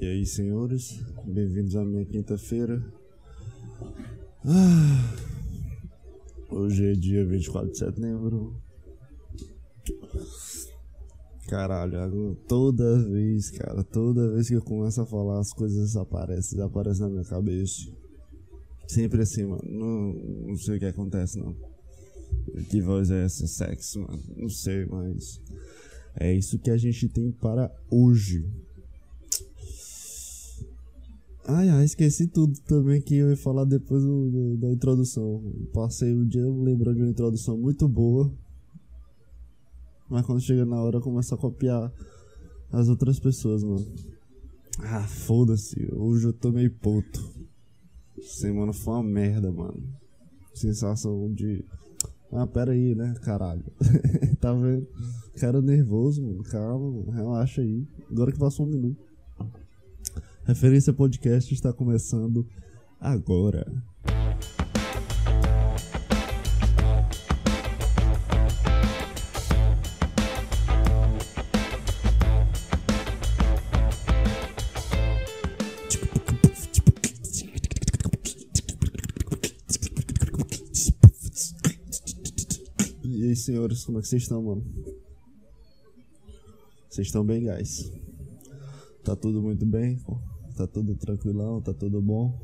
E aí, senhores, bem-vindos à minha quinta-feira. Ah, hoje é dia 24 de setembro. Caralho, toda vez, cara, toda vez que eu começo a falar, as coisas aparecem, desaparecem na minha cabeça. Sempre assim, mano. Não, não sei o que acontece, não. Que voz é essa? Sexo, mano. Não sei, mas. É isso que a gente tem para hoje. Ai, ai, esqueci tudo também que eu ia falar depois do, do, da introdução. Passei o dia lembrando de uma introdução muito boa. Mas quando chega na hora começa a copiar as outras pessoas, mano. Ah, foda-se. Hoje eu tô meio puto. Semana foi uma merda, mano. Sensação de. Ah, pera aí, né, caralho. tá vendo? Cara nervoso, mano. Calma, relaxa aí. Agora que passou um minuto. Referência Podcast está começando agora. E aí, senhores, como é que vocês estão, mano? Vocês estão bem, guys? Tá tudo muito bem? Tá tudo tranquilão? Tá tudo bom?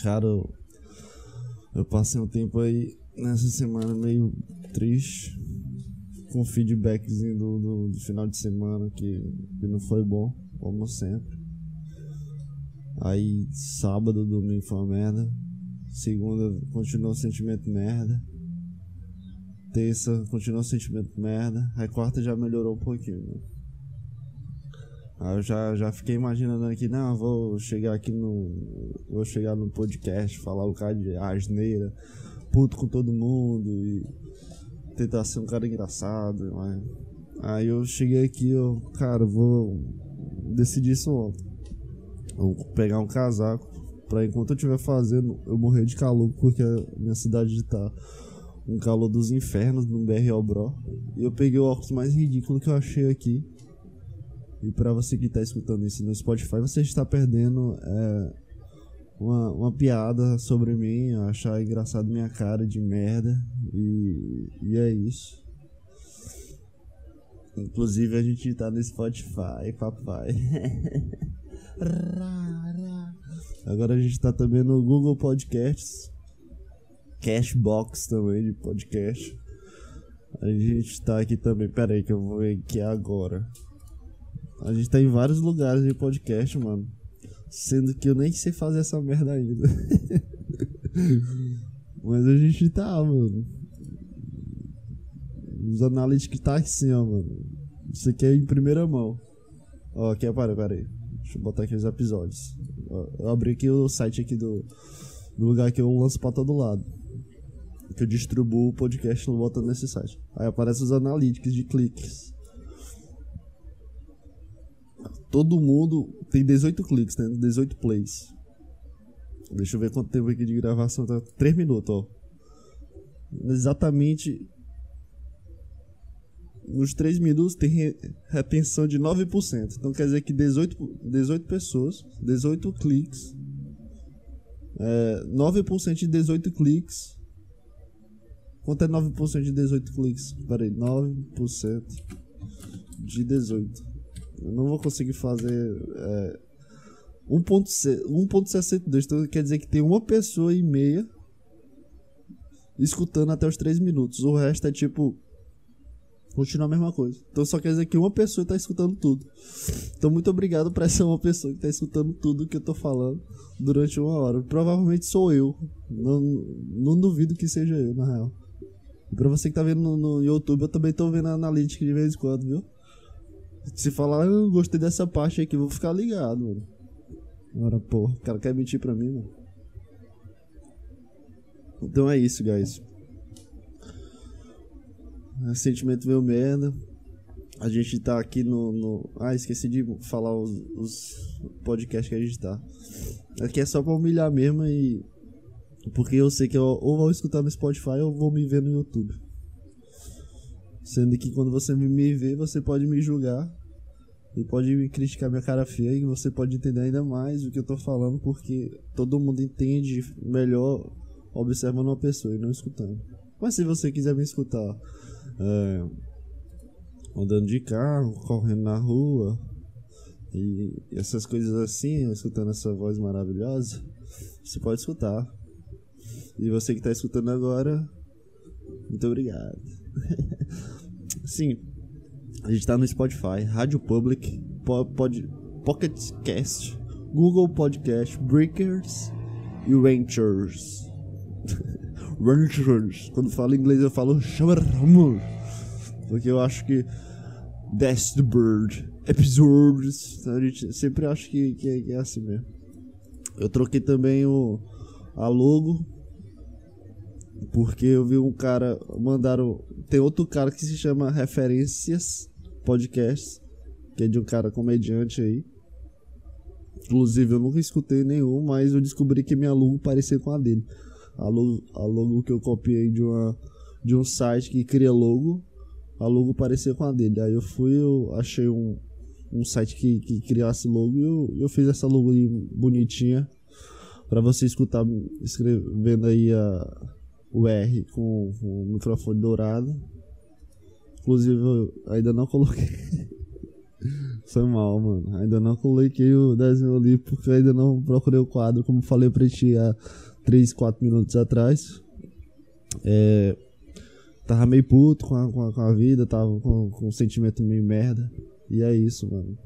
Cara, eu, eu passei um tempo aí nessa semana meio triste, com feedbackzinho do, do, do final de semana que, que não foi bom, como sempre. Aí sábado, domingo foi uma merda. Segunda continuou o sentimento merda. Terça continuou o sentimento merda. Aí quarta já melhorou um pouquinho. Né? Aí eu já, já fiquei imaginando aqui, não, vou chegar aqui no. Vou chegar no podcast, falar o cara de asneira, puto com todo mundo e tentar ser um cara engraçado. Mas... Aí eu cheguei aqui, eu, cara, vou decidir isso ontem. Vou pegar um casaco pra enquanto eu estiver fazendo, eu morrer de calor, porque a minha cidade tá um calor dos infernos no BRO Bro. E eu peguei o óculos mais ridículo que eu achei aqui. E para você que está escutando isso no Spotify, você está perdendo é, uma, uma piada sobre mim, achar engraçado minha cara de merda. E, e é isso. Inclusive a gente tá no Spotify, papai. Agora a gente tá também no Google Podcasts. Cashbox também de podcast. A gente tá aqui também. Pera aí que eu vou ver aqui agora. A gente tá em vários lugares de podcast, mano. Sendo que eu nem sei fazer essa merda ainda. Mas a gente tá, mano. Os analíticos tá assim, ó, mano. Isso aqui é em primeira mão. Ó, aqui, para, para aí. Deixa eu botar aqui os episódios. Ó, eu abri aqui o site aqui do, do lugar que eu lanço pra todo lado. Que eu distribuo o podcast botando nesse site. Aí aparece os analíticos de cliques. Todo mundo tem 18 cliques, né? 18 plays. Deixa eu ver quanto tempo aqui de gravação. Tá 3 minutos, ó. Exatamente. Nos 3 minutos tem retenção de 9%. Então quer dizer que 18, 18 pessoas, 18 cliques. É, 9% de 18 cliques. Quanto é 9% de 18 cliques? Peraí, 9% de 18. Não vou conseguir fazer é, 1.62. Então quer dizer que tem uma pessoa e meia escutando até os 3 minutos. O resto é tipo. Continua a mesma coisa. Então só quer dizer que uma pessoa está escutando tudo. Então muito obrigado para essa uma pessoa que está escutando tudo que eu tô falando durante uma hora. Provavelmente sou eu. Não, não duvido que seja eu, na real. E pra você que tá vendo no, no YouTube, eu também tô vendo a analítica de vez em quando, viu? Se falar, eu gostei dessa parte aqui, vou ficar ligado, mano. Agora, porra, o cara quer mentir pra mim, mano. Então é isso, guys. Sentimento meu merda. A gente tá aqui no, no. Ah, esqueci de falar os, os podcasts que a gente tá. Aqui é só pra humilhar mesmo e. Porque eu sei que eu ou vou escutar no Spotify ou vou me ver no YouTube. Sendo que quando você me vê, você pode me julgar E pode me criticar minha cara feia e você pode entender ainda mais o que eu tô falando, porque todo mundo entende melhor observando uma pessoa e não escutando. Mas se você quiser me escutar é, andando de carro, correndo na rua e essas coisas assim, escutando essa voz maravilhosa, você pode escutar. E você que está escutando agora, muito obrigado. Sim, a gente está no Spotify, Rádio Public, pod, Pocket Cast, Google Podcast, Breakers e Ventures. Ventures. Quando falo inglês eu falo Shawarma. Porque eu acho que the Bird. Episodes. A gente sempre acho que, que, que é assim mesmo. Eu troquei também o, a logo porque eu vi um cara. Mandaram. Tem outro cara que se chama Referências Podcast. Que é de um cara comediante aí. Inclusive eu nunca escutei nenhum, mas eu descobri que minha logo parecia com a dele. A logo, a logo que eu copiei de, uma, de um site que cria logo. A logo parecia com a dele. Aí eu fui, eu achei um, um site que, que criasse logo e eu, eu fiz essa logo bonitinha. Pra você escutar escrevendo aí a, o R com, o microfone dourado. Inclusive, eu ainda não coloquei. Foi mal, mano. Ainda não coloquei o desenho ali porque ainda não procurei o quadro, como falei pra ti há 3, 4 minutos atrás. É, tava meio puto com a, com a, com a vida, tava com, com um sentimento meio merda. E é isso, mano.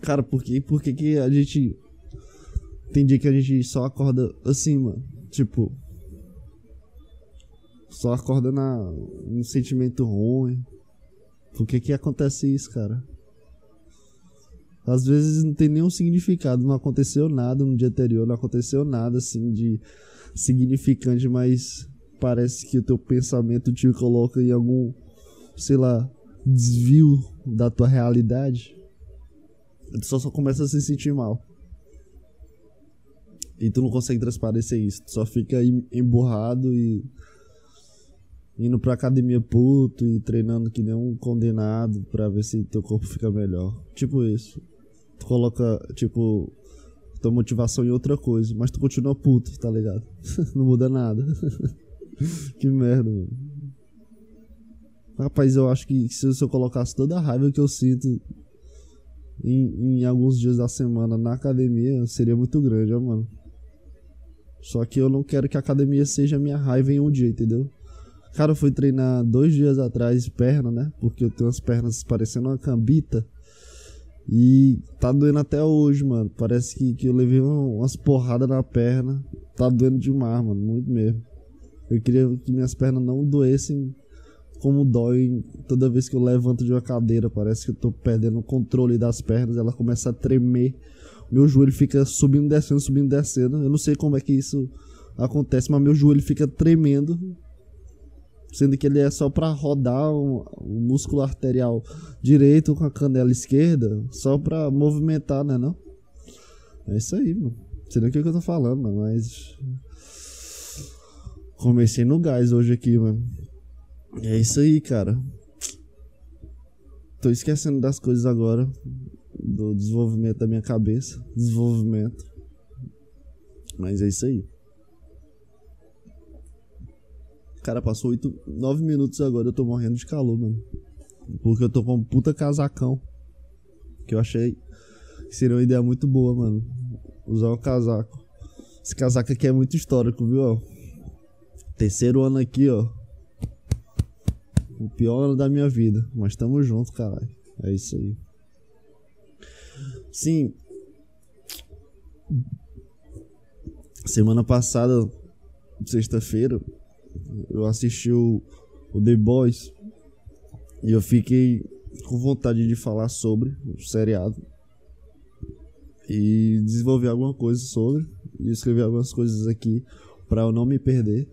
Cara, por que, por que, que a gente. Tem dia que a gente só acorda assim, mano. Tipo, só acorda na, um sentimento ruim. Por que que acontece isso, cara? Às vezes não tem nenhum significado, não aconteceu nada no dia anterior, não aconteceu nada assim de significante, mas parece que o teu pensamento te coloca em algum, sei lá, desvio da tua realidade. Tu só, só começa a se sentir mal. E tu não consegue transparecer isso. Tu só fica emburrado e indo pra academia puto e treinando que nem um condenado pra ver se teu corpo fica melhor. Tipo isso. Tu coloca, tipo, tua motivação em outra coisa, mas tu continua puto, tá ligado? não muda nada. que merda, mano. Rapaz, eu acho que se eu colocasse toda a raiva que eu sinto em, em alguns dias da semana na academia, seria muito grande, ó, mano. Só que eu não quero que a academia seja minha raiva em um dia, entendeu? Cara, eu fui treinar dois dias atrás perna, né? Porque eu tenho as pernas parecendo uma cambita. E tá doendo até hoje, mano. Parece que, que eu levei umas porradas na perna. Tá doendo demais, mano. Muito mesmo. Eu queria que minhas pernas não doessem como dói toda vez que eu levanto de uma cadeira. Parece que eu tô perdendo o controle das pernas. Ela começa a tremer meu joelho fica subindo, descendo, subindo, descendo. Eu não sei como é que isso acontece, mas meu joelho fica tremendo. Sendo que ele é só para rodar o, o, músculo arterial direito com a canela esquerda, só para movimentar, né, não? É isso aí, mano. Sei nem o que, eu tô falando, mas comecei no gás hoje aqui, mano. É isso aí, cara. Tô esquecendo das coisas agora do desenvolvimento da minha cabeça. Desenvolvimento. Mas é isso aí. Cara, passou 8, 9 minutos agora, eu tô morrendo de calor, mano. Porque eu tô com um puta casacão. Que eu achei que seria uma ideia muito boa, mano. Usar o um casaco. Esse casaco aqui é muito histórico, viu? Terceiro ano aqui, ó. O pior ano da minha vida. Mas tamo junto, caralho. É isso aí. Sim. Semana passada, sexta-feira, eu assisti o, o The Boys e eu fiquei com vontade de falar sobre o seriado e desenvolver alguma coisa sobre e escrever algumas coisas aqui para eu não me perder.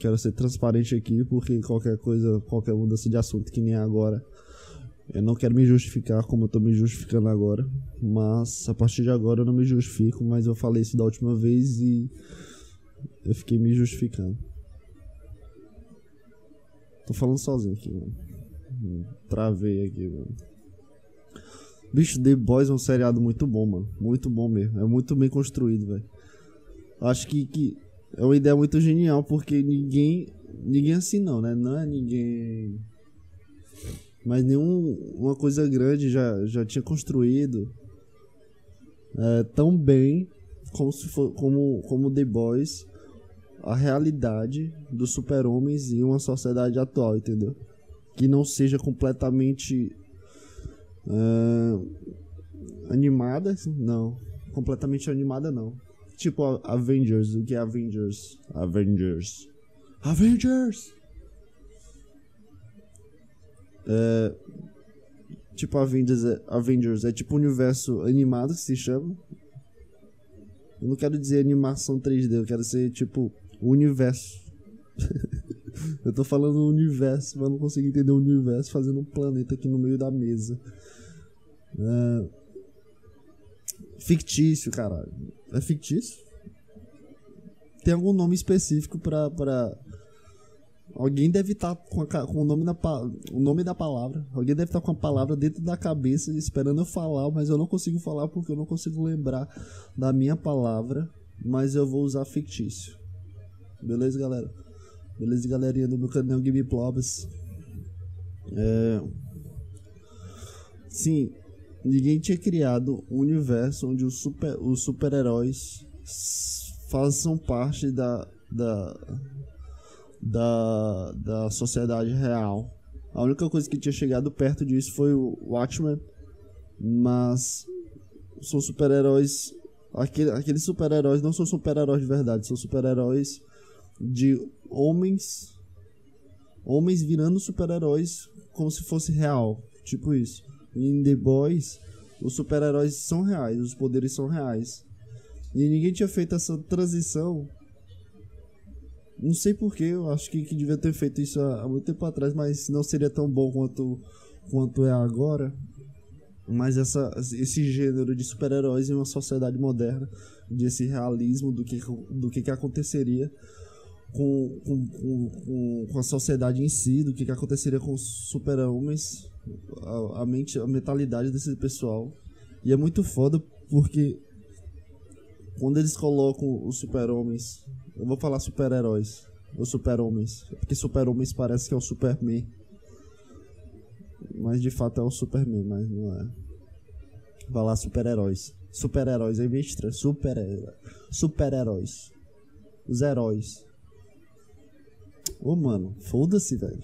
Quero ser transparente aqui porque qualquer coisa, qualquer mudança de assunto que nem agora eu não quero me justificar como eu tô me justificando agora, mas a partir de agora eu não me justifico, mas eu falei isso da última vez e eu fiquei me justificando. Tô falando sozinho aqui, mano. Travei aqui, mano. Bicho, The Boys é um seriado muito bom, mano. Muito bom mesmo. É muito bem construído, velho. Acho que, que é uma ideia muito genial, porque ninguém. Ninguém assim não, né? Não é ninguém. Mas nenhum uma coisa grande já, já tinha construído é, tão bem como se for, como, como The Boys a realidade dos super-homens em uma sociedade atual, entendeu? Que não seja completamente uh, animada, não. Completamente animada, não. Tipo Avengers, o que é Avengers? Avengers. Avengers! É, tipo Avengers é, Avengers é tipo um universo animado que se chama. Eu não quero dizer animação 3D, eu quero ser tipo universo. eu tô falando universo, mas não consigo entender o universo fazendo um planeta aqui no meio da mesa. É... Fictício, caralho. É fictício? Tem algum nome específico pra. pra... Alguém deve estar tá com, com o, nome da, o nome da palavra. Alguém deve estar tá com a palavra dentro da cabeça esperando eu falar, mas eu não consigo falar porque eu não consigo lembrar da minha palavra. Mas eu vou usar fictício. Beleza, galera? Beleza, galerinha do meu canal Game Plobas. É... Sim, ninguém tinha criado um universo onde os super, super-heróis façam parte da, da, da, da sociedade real. A única coisa que tinha chegado perto disso foi o Watchmen, mas são super-heróis. Aquele, aqueles super-heróis não são super-heróis de verdade, são super-heróis de homens homens virando super-heróis como se fosse real, tipo isso. Em The Boys, os super-heróis são reais, os poderes são reais. E ninguém tinha feito essa transição. Não sei porquê, eu acho que, que devia ter feito isso há, há, muito tempo atrás, mas não seria tão bom quanto, quanto é agora. Mas essa, esse gênero de super-heróis em uma sociedade moderna, desse realismo do que, do que, que aconteceria com, com, com, com, a sociedade em si, do que, que aconteceria com os super-homens, a, a, mente, a mentalidade desse pessoal. E é muito foda porque quando eles colocam os super-homens, eu vou falar super-heróis, ou super-homens, porque super-homens parece que é o Superman. Mas de fato é o Superman, mas não é. Vai lá, super-heróis. Super-heróis, é meio estranho. Super-heróis. Os heróis. Ô, mano, foda-se, velho.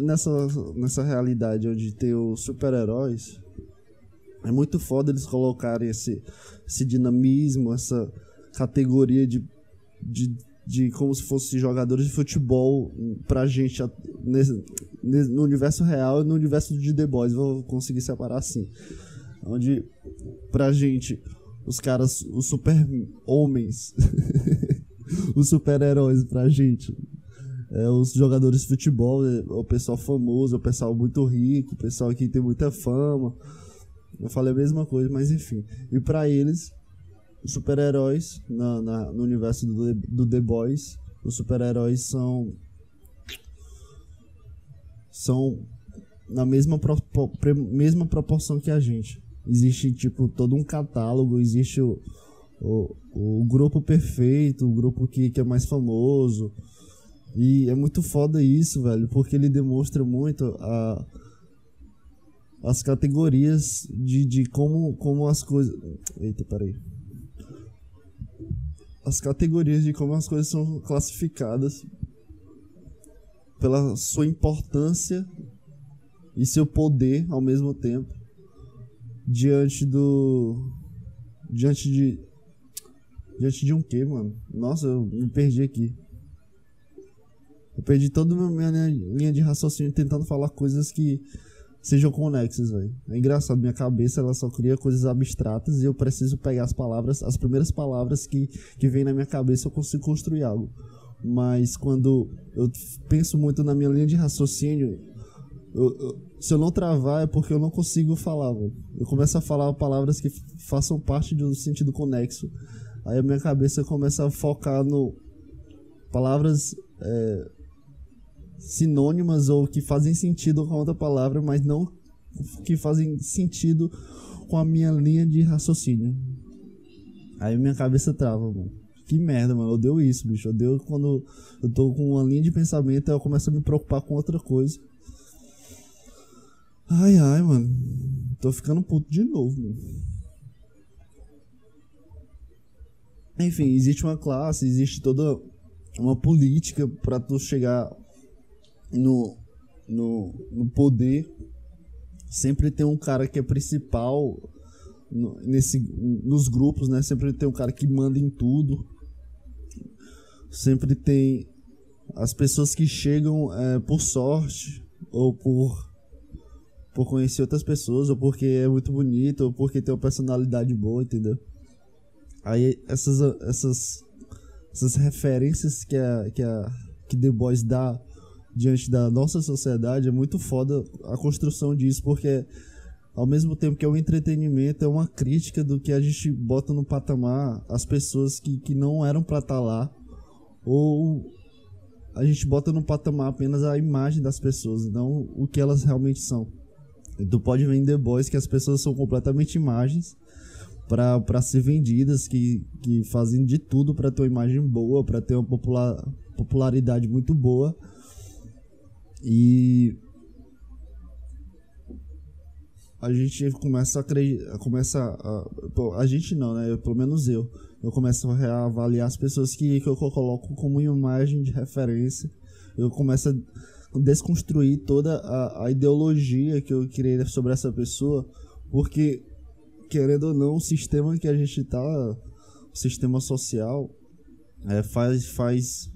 Nessa, nessa realidade onde tem os super-heróis, é muito foda eles colocarem esse, esse dinamismo, essa categoria de, de, de como se fossem jogadores de futebol pra gente nesse, no universo real e no universo de The Boys. Vou conseguir separar assim. Onde pra gente os caras, os super homens os super-heróis pra gente. É, os jogadores de futebol, é, o pessoal famoso, o pessoal muito rico, o pessoal que tem muita fama. Eu falei a mesma coisa, mas enfim. E para eles, super-heróis na, na, no universo do, do The Boys, os super-heróis são são na mesma, pro, mesma proporção que a gente. Existe tipo todo um catálogo, existe o, o, o grupo perfeito, o grupo que, que é mais famoso. E é muito foda isso, velho, porque ele demonstra muito a, as categorias de, de como, como as coisas. Eita, peraí. As categorias de como as coisas são classificadas pela sua importância e seu poder ao mesmo tempo diante do diante de Diante de um quê, mano? Nossa, eu me perdi aqui. Eu perdi toda a minha linha de raciocínio tentando falar coisas que sejam conexas, velho. É engraçado, minha cabeça ela só cria coisas abstratas e eu preciso pegar as palavras, as primeiras palavras que, que vem na minha cabeça eu consigo construir algo. Mas quando eu penso muito na minha linha de raciocínio, eu, eu, se eu não travar é porque eu não consigo falar. Eu começo a falar palavras que façam parte do sentido conexo. Aí a minha cabeça começa a focar no palavras é, sinônimas ou que fazem sentido com outra palavra, mas não que fazem sentido com a minha linha de raciocínio. Aí minha cabeça trava, mano. Que merda, mano. Eu odeio isso, bicho. Eu odeio quando eu tô com uma linha de pensamento eu começo a me preocupar com outra coisa. Ai, ai, mano. Tô ficando puto de novo, mano. Enfim, existe uma classe, existe toda uma política para tu chegar no, no, no poder. Sempre tem um cara que é principal no, nesse, nos grupos, né? Sempre tem um cara que manda em tudo. Sempre tem as pessoas que chegam é, por sorte ou por por conhecer outras pessoas ou porque é muito bonito ou porque tem uma personalidade boa, entendeu? Aí essas essas essas referências que a que a que The Boys dá diante da nossa sociedade é muito foda a construção disso porque ao mesmo tempo que é um entretenimento, é uma crítica do que a gente bota no patamar as pessoas que, que não eram pra estar tá lá, ou a gente bota no patamar apenas a imagem das pessoas, não o que elas realmente são. Tu pode ver em The Boys que as pessoas são completamente imagens para ser vendidas, que, que fazem de tudo para ter uma imagem boa, para ter uma popular, popularidade muito boa. E a gente começa a acreditar, começa a, a gente não, né? Eu, pelo menos eu. Eu começo a reavaliar as pessoas que, que eu coloco como imagem de referência. Eu começo a desconstruir toda a, a ideologia que eu criei sobre essa pessoa, porque querendo ou não, o sistema que a gente tá, o sistema social, é, faz faz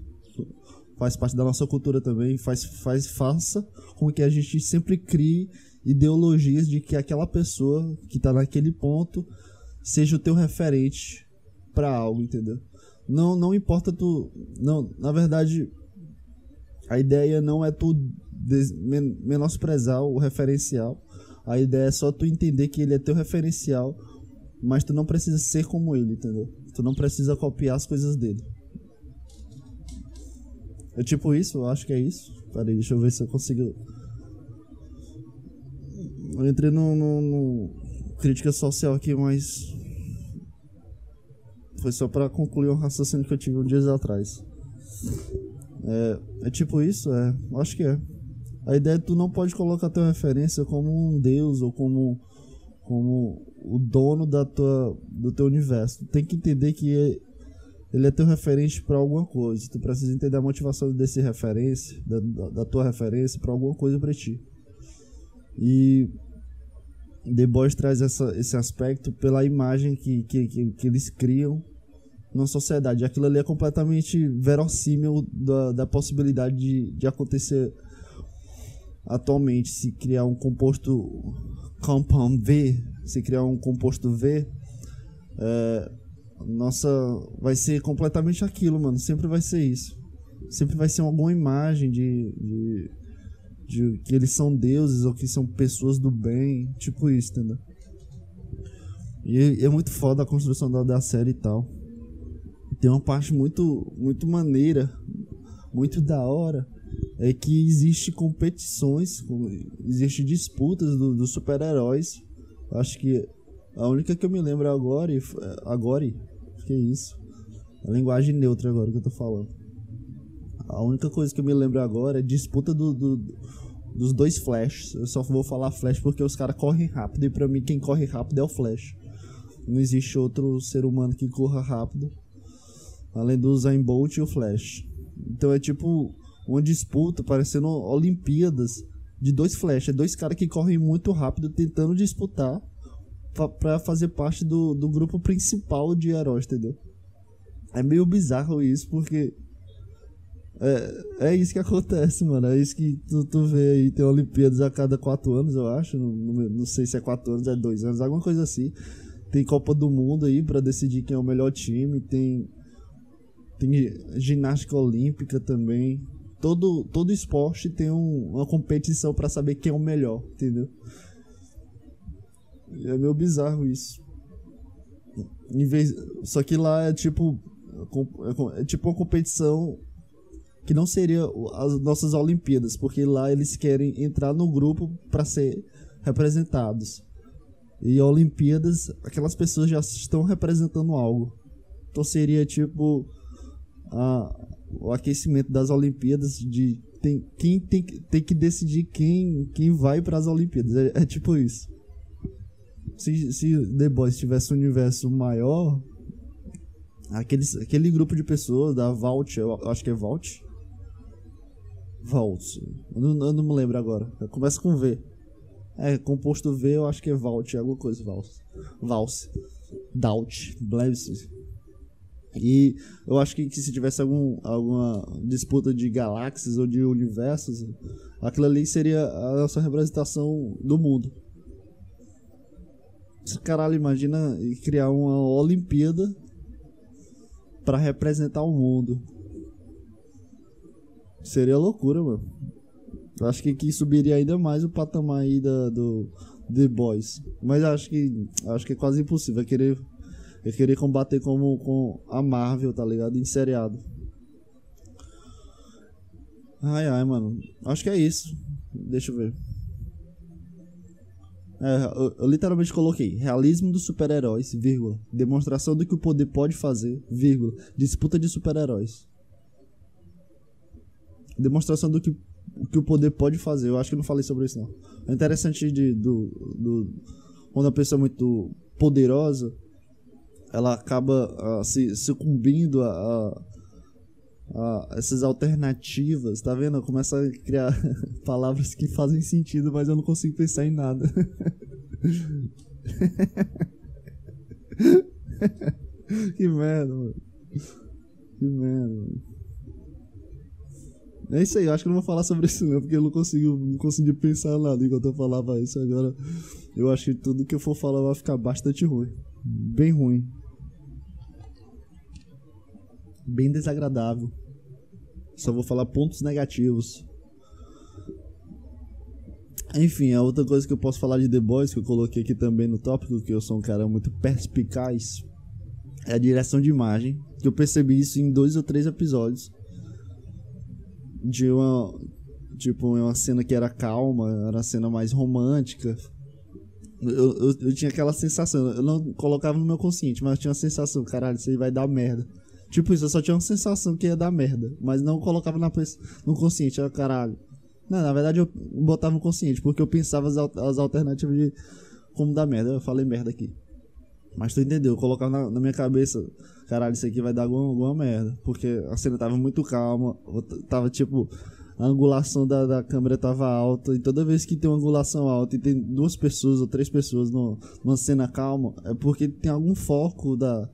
faz parte da nossa cultura também, faz faz faça com que a gente sempre crie ideologias de que aquela pessoa que está naquele ponto seja o teu referente para algo, entendeu? Não, não importa tu, não, na verdade a ideia não é tu des, men, menosprezar o referencial. A ideia é só tu entender que ele é teu referencial, mas tu não precisa ser como ele, entendeu? Tu não precisa copiar as coisas dele. É tipo isso, eu acho que é isso. Peraí, deixa eu ver se eu consigo eu entrei no, no, no crítica social aqui, mas foi só para concluir um raciocínio que eu tive um dias atrás. É, é tipo isso, é. Acho que é. A ideia é que tu não pode colocar tua referência como um deus ou como, como o dono da tua, do teu universo. Tem que entender que ele é teu referente para alguma coisa. Tu precisa entender a motivação desse referência, da, da, tua referência para alguma coisa para ti. E The Boys traz essa, esse aspecto pela imagem que, que, que, que, eles criam na sociedade. Aquilo ali é completamente verossímil da, da possibilidade de, de acontecer atualmente. Se criar um composto compound V, se criar um composto V, é, nossa, vai ser completamente aquilo, mano. Sempre vai ser isso. Sempre vai ser alguma imagem de, de de que eles são deuses ou que são pessoas do bem, tipo isso, entendeu? E é muito foda a construção da, da série e tal. Tem uma parte muito, muito maneira, muito da hora, é que existe competições, existe disputas dos do super-heróis. Acho que a única que eu me lembro agora, agora, que é isso? A linguagem neutra agora que eu tô falando. A única coisa que eu me lembro agora é disputa do, do, dos dois Flash. Eu só vou falar Flash porque os caras correm rápido e pra mim quem corre rápido é o Flash. Não existe outro ser humano que corra rápido além do Zayn Bolt e o Flash. Então é tipo uma disputa parecendo Olimpíadas de dois Flash. É dois caras que correm muito rápido tentando disputar para fazer parte do, do grupo principal de heróis, entendeu? É meio bizarro isso porque é, é isso que acontece, mano. É isso que tu, tu vê aí. Tem Olimpíadas a cada quatro anos, eu acho. Não, não sei se é quatro anos, é dois anos, alguma coisa assim. Tem Copa do Mundo aí para decidir quem é o melhor time. Tem, tem ginástica olímpica também. Todo, todo esporte tem um, uma competição para saber quem é o melhor, entendeu? É meio bizarro isso. Em vez, só que lá é tipo. É, é tipo uma competição que não seria as nossas Olimpíadas, porque lá eles querem entrar no grupo para ser representados. E Olimpíadas, aquelas pessoas já estão representando algo. Então seria tipo a, o aquecimento das Olimpíadas de tem, quem tem, tem que decidir quem, quem vai para as Olimpíadas. É, é, tipo isso. Se, se The Boys tivesse um universo maior, aqueles, aquele grupo de pessoas da Vault, eu acho que é Vault. Vault. Eu não, eu não me lembro agora. Começa com V. É, composto V eu acho que é Vault, alguma coisa, Valse. Valse. Daut. Blevs. E eu acho que, que, se tivesse algum, alguma disputa de galáxias ou de universos, aquilo ali seria a nossa representação do mundo. Caralho, imagina criar uma Olimpíada para representar o mundo. Seria loucura, mano. Acho que, que subiria ainda mais o patamar aí da, do The Boys. Mas acho que acho que é quase impossível. É querer eu queria combater como com a Marvel, tá ligado? Em seriado. Ai, ai, mano. Acho que é isso. Deixa eu ver. É, eu, eu, literalmente coloquei realismo dos super-heróis, vírgula. Demonstração do que o poder pode fazer, vírgula. Disputa de super-heróis. Demonstração do que, que o poder pode fazer. Eu acho que não falei sobre isso, não. É interessante de, do, do, quando a pessoa é muito poderosa, ela acaba uh, se sucumbindo a, a, essas alternativas, tá vendo? Começa a criar palavras que fazem sentido, mas eu não consigo pensar em nada. que merda, mano. Que merda, mano. É isso aí, eu acho que eu não vou falar sobre isso não, porque eu não consigo, não consegui pensar nada enquanto eu falava isso. Agora, eu acho que tudo que eu for falar vai ficar bastante ruim. Bem ruim bem desagradável. Só vou falar pontos negativos. Enfim, a outra coisa que eu posso falar de The Boys, que eu coloquei aqui também no tópico, que eu sou um cara muito perspicaz, é a direção de imagem. Que eu percebi isso em dois ou três episódios. De uma. Tipo, uma cena que era calma, era uma cena mais romântica. Eu, eu, eu tinha aquela sensação, eu não colocava no meu consciente, mas eu tinha uma sensação, caralho, isso aí vai dar merda. Tipo isso, eu só tinha uma sensação que ia dar merda. Mas não colocava na, no consciente, era caralho. Não, na verdade eu botava no consciente, porque eu pensava as, as alternativas de como dar merda. Eu falei merda aqui. Mas tu entendeu? Eu colocava na, na, minha cabeça, caralho, isso aqui vai dar alguma, alguma merda. Porque a cena tava muito calma. Tava tipo. A angulação da, da câmera tava alta. E toda vez que tem uma angulação alta e tem duas pessoas ou três pessoas no, numa cena calma, é porque tem algum foco da,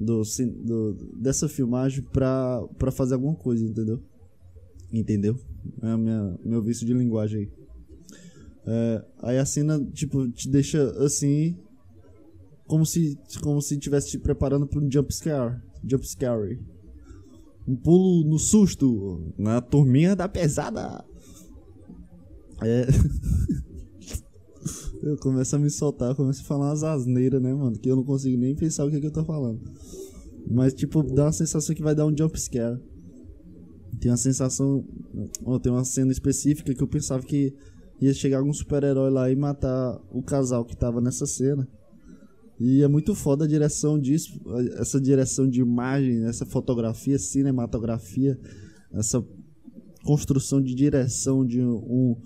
do, do, dessa filmagem pra, fazer alguma coisa, entendeu? Entendeu? É minha, meu vício de linguagem aí. É, aí a cena, tipo, te deixa assim. Como se como se estivesse te preparando para um jump scare. Jump scare. Um pulo no susto. Na turminha da pesada. É. eu começo a me soltar, começo a falar umas asneiras, né, mano? Que eu não consigo nem pensar o que, que eu tô falando. Mas, tipo, dá uma sensação que vai dar um jump scare. Tem uma sensação. Oh, tem uma cena específica que eu pensava que ia chegar algum super-herói lá e matar o casal que tava nessa cena. E é muito foda a direção disso, essa direção de imagem, essa fotografia, cinematografia, essa construção de direção de um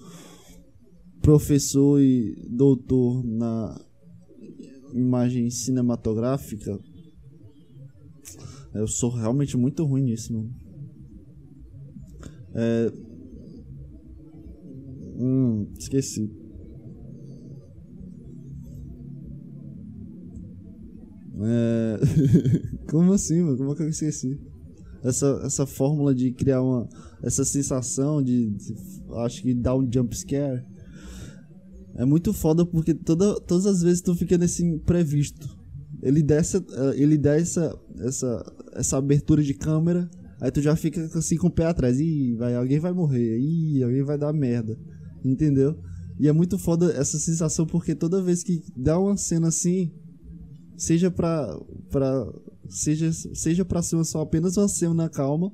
professor e doutor na imagem cinematográfica eu sou realmente muito ruim nisso, mano. É... Hum, esqueci. É... Como assim, mano? Como é que eu esqueci? Essa, essa fórmula de criar uma. Essa sensação de. de acho que dar um jump scare. É muito foda porque toda, todas as vezes tu fica nesse imprevisto ele dá essa, eh, ele dá essa, essa, essa abertura de câmera, aí tu já fica assim com o pé atrás. Ih, vai, alguém vai morrer, ih, alguém vai dar merda. Entendeu? E é muito foda essa sensação porque toda vez que dá uma cena assim, seja pra. pra seja, seja pra ser só apenas uma cena calma,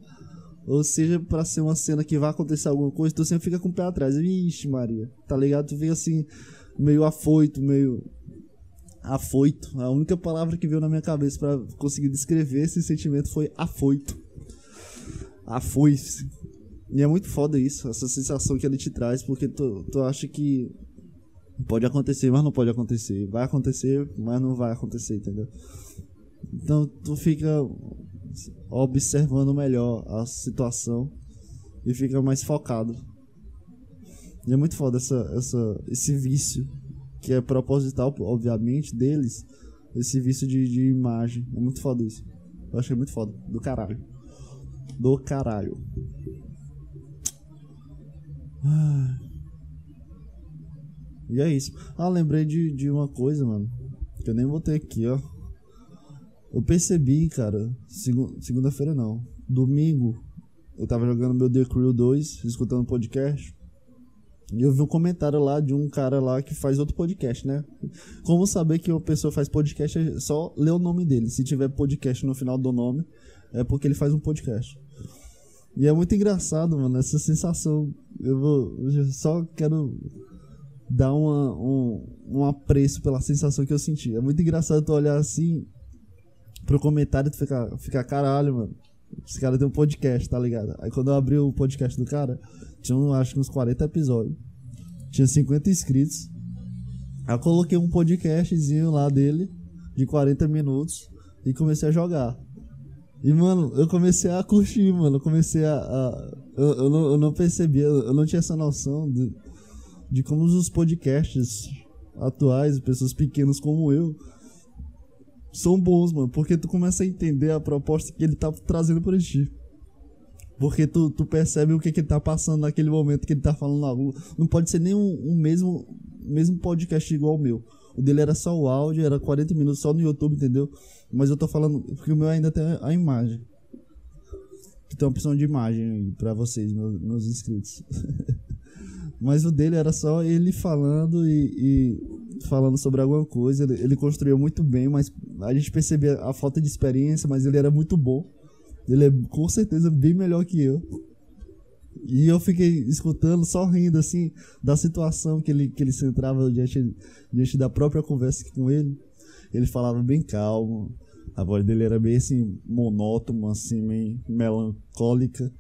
Ou seja, pra ser uma cena que vai acontecer alguma coisa, tu sempre fica com o pé atrás. Vixe, Maria. Tá ligado? Tu fica assim, meio afoito, meio. Afoito. A única palavra que veio na minha cabeça para conseguir descrever esse sentimento foi afoito. Afoice. E é muito foda isso, essa sensação que ele te traz, porque tu, tu acha que pode acontecer, mas não pode acontecer. Vai acontecer, mas não vai acontecer, entendeu? Então tu fica observando melhor a situação e fica mais focado. E é muito foda essa, essa, esse vício, que é proposital, obviamente, deles, esse vício de, de imagem. É muito foda isso. Eu achei muito foda. Do caralho. Do caralho. E é isso. Ah, lembrei de, de uma coisa, mano. Que eu nem botei aqui, ó. Eu percebi, cara, segunda-feira não. Domingo, eu tava jogando meu The Crew 2, escutando podcast. E eu vi um comentário lá de um cara lá que faz outro podcast, né? Como saber que uma pessoa faz podcast é só ler o nome dele. Se tiver podcast no final do nome, é porque ele faz um podcast. E é muito engraçado, mano, essa sensação. Eu vou. Eu só quero dar uma, um, um apreço pela sensação que eu senti. É muito engraçado tu olhar assim pro comentário tu ficar, ficar caralho, mano. Esse cara tem um podcast, tá ligado? Aí quando eu abri o podcast do cara, tinha acho que uns 40 episódios. Tinha 50 inscritos. Aí eu coloquei um podcastzinho lá dele, de 40 minutos, e comecei a jogar. E, mano, eu comecei a curtir, mano. Eu comecei a. a eu, eu, não, eu não percebia, eu não tinha essa noção de, de como os podcasts atuais, pessoas pequenas como eu, são bons, mano, porque tu começa a entender a proposta que ele tá trazendo pra ti. Porque tu, tu percebe o que, que ele tá passando naquele momento que ele tá falando lá. Não pode ser nem um, um mesmo, mesmo podcast igual o meu. O dele era só o áudio, era 40 minutos só no YouTube, entendeu? Mas eu tô falando, porque o meu ainda tem a imagem. Tem uma opção de imagem pra vocês, meus, meus inscritos. Mas o dele era só ele falando e, e falando sobre alguma coisa. Ele, ele, construiu muito bem, mas a gente percebia a falta de experiência, mas ele era muito bom. Ele é com certeza bem melhor que eu. E eu fiquei escutando, só rindo assim, da situação que ele, que ele se entrava diante, diante da própria conversa com ele. Ele falava bem calmo, a voz dele era bem assim, monótona, assim, meio melancólica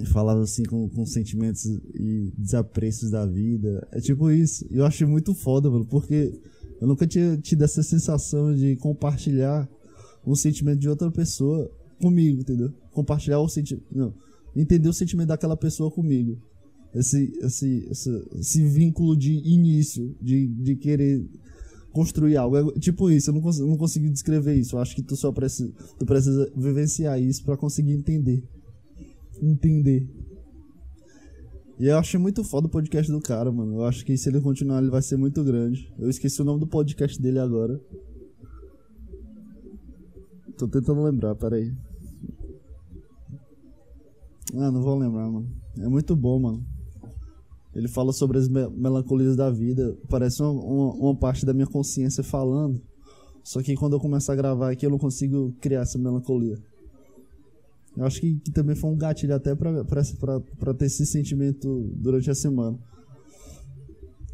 e falava assim com, com sentimentos e desaprecios da vida. É tipo isso. Eu achei muito foda, mano, porque eu nunca tinha tido essa sensação de compartilhar um sentimento de outra pessoa comigo, entendeu? Compartilhar o sentimento. Não. Entender o sentimento daquela pessoa comigo. Esse, esse, esse, esse vínculo de início, de, de querer construir algo. É, tipo isso, eu não, cons não consegui descrever isso. Eu acho que tu só precisa, tu precisa vivenciar isso para conseguir entender entender. E eu achei muito foda o podcast do cara, mano. Eu acho que se ele continuar, ele vai ser muito grande. Eu esqueci o nome do podcast dele agora. Tô tentando lembrar, peraí. Ah, não vou lembrar, mano. É muito bom, mano. Ele fala sobre as me melancolias da vida. Parece uma, uma, uma, parte da minha consciência falando. Só que quando eu começar a gravar aqui, eu não consigo criar essa melancolia. Eu acho que, que também foi um gatilho até pra ter esse sentimento durante a semana.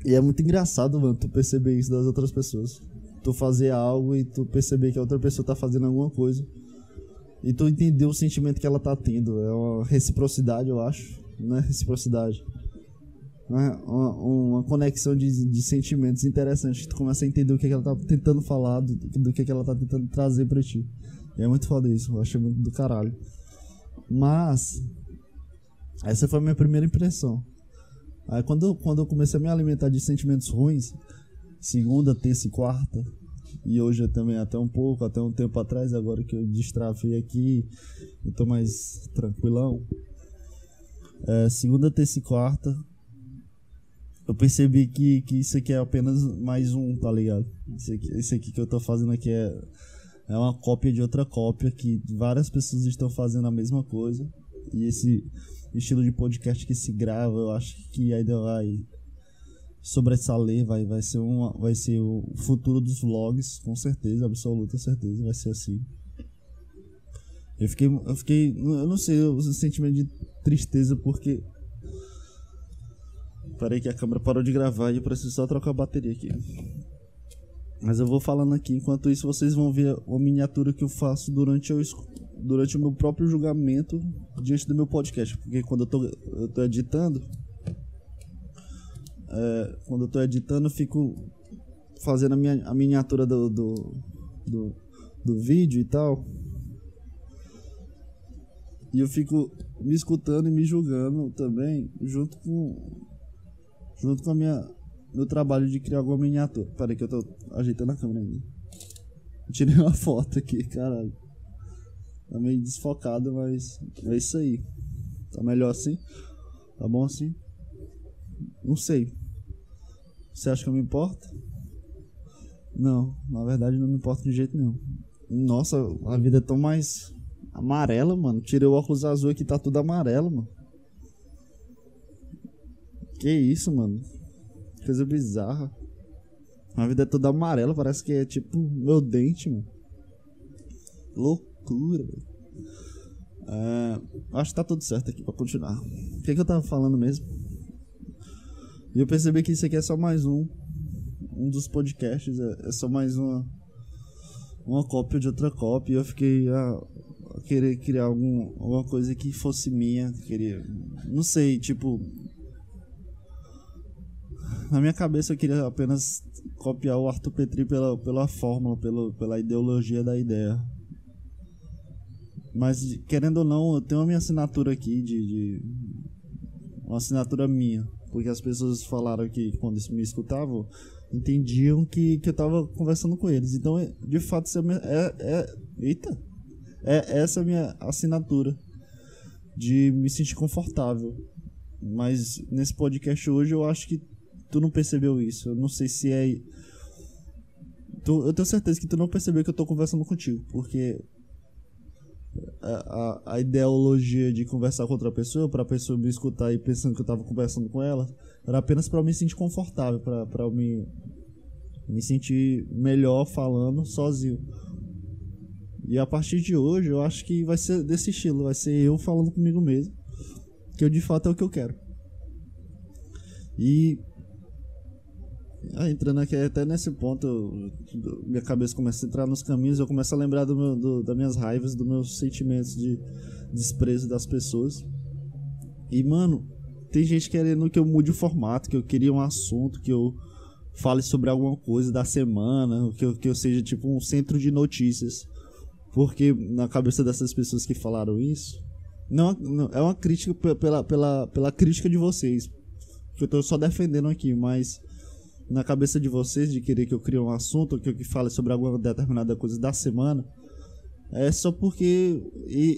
E é muito engraçado, mano, tu perceber isso das outras pessoas. Tu fazer algo e tu perceber que a outra pessoa tá fazendo alguma coisa. E tu entender o sentimento que ela tá tendo. É uma reciprocidade, eu acho. Não é reciprocidade. É uma, uma conexão de, de sentimentos interessantes. Tu começa a entender o que, que ela tá tentando falar, do, do que, que ela tá tentando trazer pra ti. E é muito foda isso. Eu achei muito do caralho. Mas essa foi a minha primeira impressão. Aí quando, quando eu comecei a me alimentar de sentimentos ruins, segunda, terça e quarta, e hoje também até um pouco, até um tempo atrás, agora que eu destravei aqui e tô mais tranquilão. É, segunda, terça e quarta, eu percebi que, que isso aqui é apenas mais um, tá ligado? Isso aqui, isso aqui que eu tô fazendo aqui é é uma cópia de outra cópia que várias pessoas estão fazendo a mesma coisa. E esse estilo de podcast que se grava, eu acho que ainda vai sobressaler, vai, vai, ser uma, vai ser o futuro dos vlogs, com certeza, absoluta certeza, vai ser assim. Eu fiquei, eu fiquei, eu não sei, o sentimento de tristeza porque Parei que a câmera parou de gravar e eu preciso só trocar a bateria aqui. Mas eu vou falando aqui, enquanto isso vocês vão ver a miniatura que eu faço durante, eu, durante o meu próprio julgamento diante do meu podcast. Porque quando eu tô, eu tô editando, é, quando eu tô editando, eu fico fazendo a, minha, a miniatura do, do, do, do vídeo e tal. E eu fico me escutando e me julgando também, junto com junto com a minha meu trabalho de criar alguma miniatura. Peraí que eu tô ajeitando a câmera ainda. Tirei uma foto aqui, caralho. Tá meio desfocado, mas é isso aí. Tá melhor assim? Tá bom assim? Não sei. Você acha que eu me importo? Não, na verdade não me importa de jeito nenhum. Nossa, a vida é tão mais amarela, mano. Tirei o óculos azul aqui, tá tudo amarelo, mano. Que isso, mano? Coisa bizarra. A vida é toda amarela, parece que é tipo meu dente, mano. Loucura, velho. É, acho que tá tudo certo aqui pra continuar. O que, que eu tava falando mesmo? E eu percebi que isso aqui é só mais um. Um dos podcasts. É, é só mais uma. Uma cópia de outra cópia. E eu fiquei a, a querer criar algum, alguma coisa que fosse minha. Queria. Não sei, tipo na minha cabeça eu queria apenas copiar o Arthur Petri pela, pela fórmula, pela, pela ideologia da ideia. Mas, querendo ou não, eu tenho a minha assinatura aqui de, de. Uma assinatura minha. Porque as pessoas falaram que quando me escutavam, entendiam que, que eu tava conversando com eles. Então, é, de fato, é, é, é. Eita! É essa é a minha assinatura. De me sentir confortável. Mas nesse podcast hoje eu acho que tu não percebeu isso. Eu não sei se é. Tu, eu tenho certeza que tu não percebeu que eu tô conversando contigo, porque a, a, a ideologia de conversar com outra pessoa, pra pessoa me escutar e pensando que eu tava conversando com ela, era apenas para me sentir confortável, para eu me, me sentir melhor falando sozinho. E a partir de hoje, eu acho que vai ser desse estilo, vai ser eu falando comigo mesmo, que eu de fato é o que eu quero. E ah, entrando aqui até nesse ponto, minha cabeça começa a entrar nos caminhos, eu começo a lembrar do meu, do, das minhas raivas, dos meus sentimentos de desprezo das pessoas. E, mano, tem gente querendo que eu mude o formato, que eu queria um assunto, que eu fale sobre alguma coisa da semana, que eu, que eu seja tipo um centro de notícias. Porque na cabeça dessas pessoas que falaram isso, não, não é uma crítica pela, pela, pela crítica de vocês. Que eu tô só defendendo aqui, mas na cabeça de vocês de querer que eu crie um assunto, que eu fale sobre alguma determinada coisa da semana, é só porque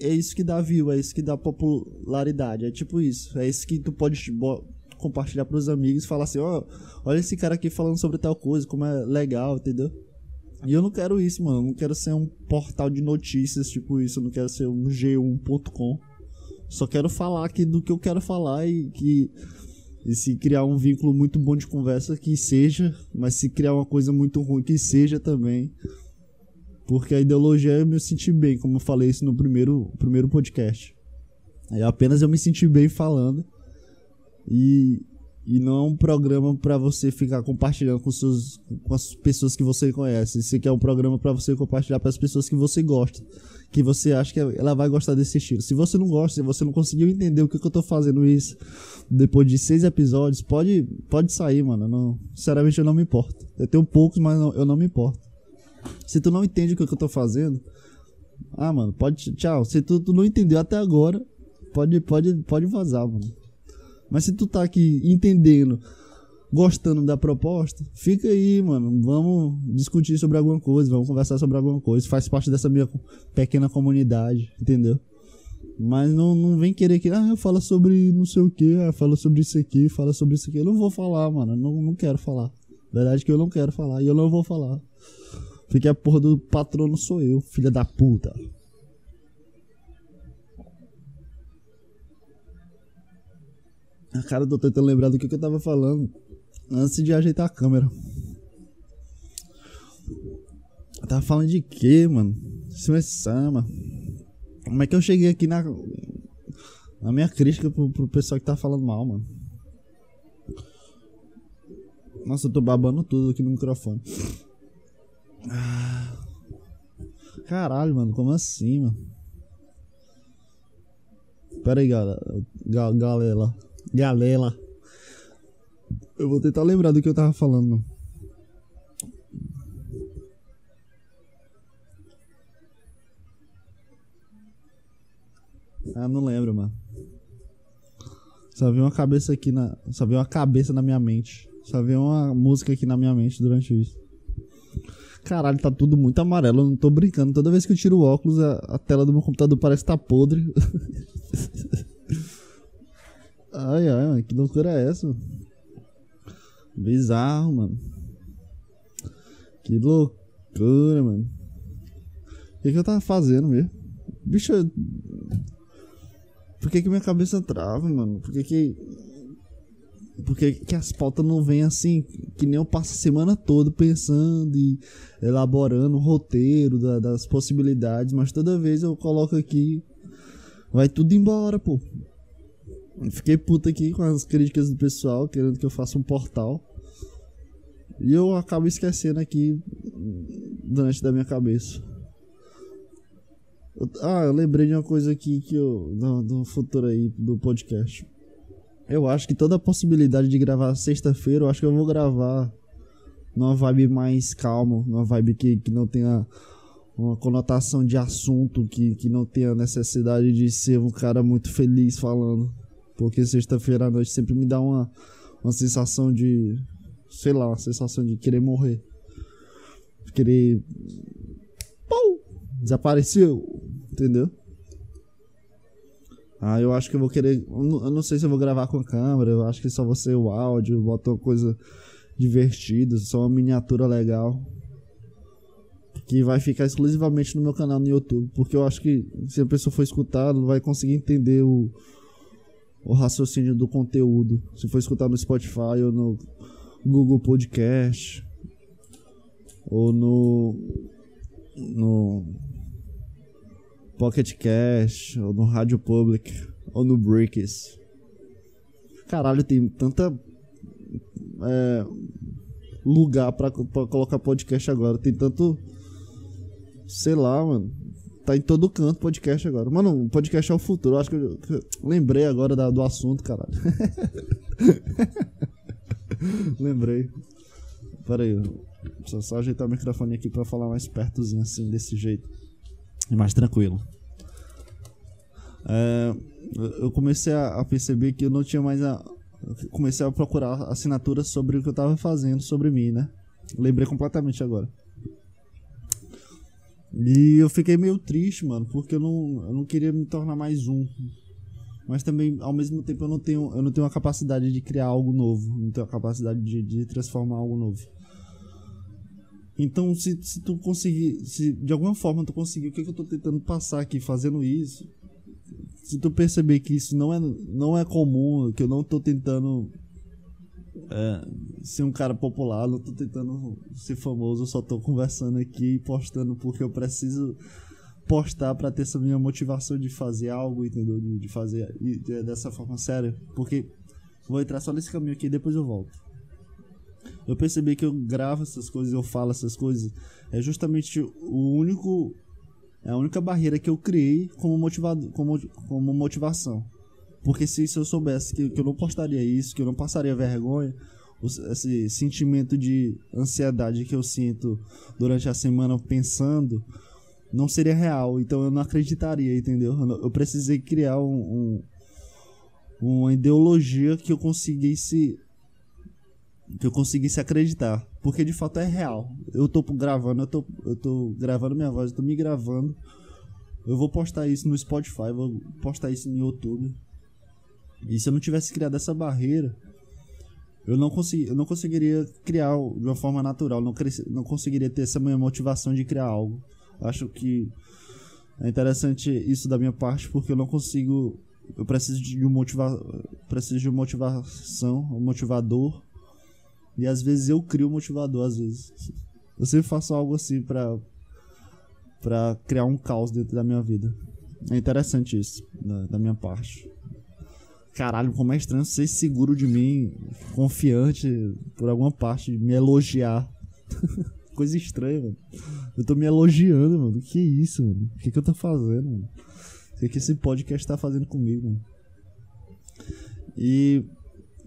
é isso que dá view, é isso que dá popularidade, é tipo isso, é isso que tu pode compartilhar para os amigos falar assim, ó, oh, olha esse cara aqui falando sobre tal coisa, como é legal, entendeu? E eu não quero isso, mano, eu não quero ser um portal de notícias tipo isso, eu não quero ser um g1.com. Só quero falar aqui do que eu quero falar e que e se criar um vínculo muito bom de conversa, que seja, mas se criar uma coisa muito ruim, que seja também. Porque a ideologia eu me sentir bem, como eu falei isso no primeiro, primeiro podcast. É apenas eu me sentir bem falando. E, e não é um programa para você ficar compartilhando com, seus, com as pessoas que você conhece. Isso aqui é um programa para você compartilhar para as pessoas que você gosta. Que você acha que ela vai gostar desse estilo. Se você não gosta, se você não conseguiu entender o que, que eu tô fazendo isso depois de seis episódios, pode, pode sair, mano. Não, sinceramente, eu não me importo. Eu tenho poucos, mas não, eu não me importo. Se tu não entende o que eu tô fazendo, ah, mano, pode. Tchau. Se tu, tu não entendeu até agora, pode, pode, pode vazar, mano. Mas se tu tá aqui entendendo, gostando da proposta, fica aí, mano. Vamos discutir sobre alguma coisa, vamos conversar sobre alguma coisa. Faz parte dessa minha pequena comunidade, entendeu? Mas não, não vem querer que, ah, fala sobre não sei o que, ah, fala sobre isso aqui, fala sobre isso aqui. Eu não vou falar, mano. Não, não quero falar. Verdade que eu não quero falar e eu não vou falar. Porque a porra do patrono sou eu, filha da puta. Cara, tô tentando lembrar do que, que eu tava falando antes de ajeitar a câmera. Eu tava falando de quê, mano? É sama. Como é que eu cheguei aqui na. Na minha crítica pro, pro pessoal que tá falando mal, mano. Nossa, eu tô babando tudo aqui no microfone. Caralho, mano, como assim, mano? Pera aí, galera. Ga galera. Galera. Eu vou tentar lembrar do que eu tava falando. Ah, não lembro, mano. Só vi uma cabeça aqui na. Só vi uma cabeça na minha mente. Só vi uma música aqui na minha mente durante isso. Caralho, tá tudo muito amarelo. Eu não tô brincando. Toda vez que eu tiro o óculos, a, a tela do meu computador parece estar tá podre. ai, ai, mano, que loucura é essa? Bizarro, mano. Que loucura, mano. O que, que eu tava fazendo mesmo? Bicho, por que, que minha cabeça trava, mano? Por que que. Por que, que as pautas não vêm assim? Que nem eu passo a semana toda pensando e elaborando o roteiro da, das possibilidades, mas toda vez eu coloco aqui. Vai tudo embora, pô. Fiquei puta aqui com as críticas do pessoal, querendo que eu faça um portal. E eu acabo esquecendo aqui durante da minha cabeça. Ah, eu lembrei de uma coisa aqui que eu. Do, do futuro aí do podcast. Eu acho que toda a possibilidade de gravar sexta-feira, eu acho que eu vou gravar numa vibe mais calma, numa vibe que, que não tenha uma conotação de assunto, que, que não tenha necessidade de ser um cara muito feliz falando. Porque sexta-feira à noite sempre me dá uma, uma sensação de. Sei lá, uma sensação de querer morrer. Querer. Pum! Desapareceu! Entendeu? Ah, eu acho que eu vou querer. Eu não sei se eu vou gravar com a câmera. Eu acho que só vou ser o áudio, botar uma coisa divertida, só uma miniatura legal. Que vai ficar exclusivamente no meu canal no YouTube. Porque eu acho que se a pessoa for escutar, não vai conseguir entender o, o raciocínio do conteúdo. Se for escutar no Spotify ou no Google Podcast. Ou no. No Pocket Cash, ou no Rádio Public, ou no Bricks. Caralho, tem tanta é, lugar pra colocar podcast agora. Tem tanto. Sei lá, mano. Tá em todo canto podcast agora. Mano, o podcast é o futuro. Eu acho que eu, que eu lembrei agora da, do assunto, caralho. lembrei. Pera aí. Só, só ajeitar o microfone aqui pra falar mais pertozinho assim, desse jeito e mais tranquilo. É, eu comecei a, perceber que eu não tinha mais a. Comecei a procurar assinaturas sobre o que eu tava fazendo sobre mim, né? Lembrei completamente agora. E eu fiquei meio triste, mano, porque eu não, eu não queria me tornar mais um. Mas também, ao mesmo tempo, eu não tenho, eu não tenho a capacidade de criar algo novo. Não tenho a capacidade de, de transformar algo novo. Então, se, se tu conseguir, se de alguma forma tu conseguir, o que, que eu tô tentando passar aqui fazendo isso? Se tu perceber que isso não é, não é comum, que eu não tô tentando é, ser um cara popular, não tô tentando ser famoso, só tô conversando aqui e postando porque eu preciso postar para ter essa minha motivação de fazer algo, entendeu? De, de fazer dessa forma séria. Porque vou entrar só nesse caminho aqui e depois eu volto eu percebi que eu gravo essas coisas, eu falo essas coisas, é justamente o único é a única barreira que eu criei como motivado, como, como motivação. Porque se, se eu soubesse que, que eu não postaria isso, que eu não passaria vergonha, esse sentimento de ansiedade que eu sinto durante a semana pensando não seria real, então eu não acreditaria, entendeu? Eu precisei criar um, um, uma ideologia que eu conseguisse que eu conseguisse acreditar. Porque de fato é real. Eu tô gravando, eu tô, eu tô gravando minha voz, eu tô me gravando. Eu vou postar isso no Spotify, vou postar isso no YouTube. E se eu não tivesse criado essa barreira, eu não, consegui, eu não conseguiria criar de uma forma natural, não, não conseguiria ter essa minha motivação de criar algo. Acho que é interessante isso da minha parte, porque eu não consigo. Eu preciso de um motiva, preciso de motivação, um motivador e às vezes eu crio o motivador, às vezes. Eu sempre faço algo assim pra, pra criar um caos dentro da minha vida. É interessante isso, da, da minha parte. Caralho, como é estranho ser seguro de mim, confiante por alguma parte, me elogiar. Coisa estranha, mano. Eu tô me elogiando, mano. Que isso, mano? O que, que eu tô fazendo, mano? O que, que esse podcast tá fazendo comigo, mano? E.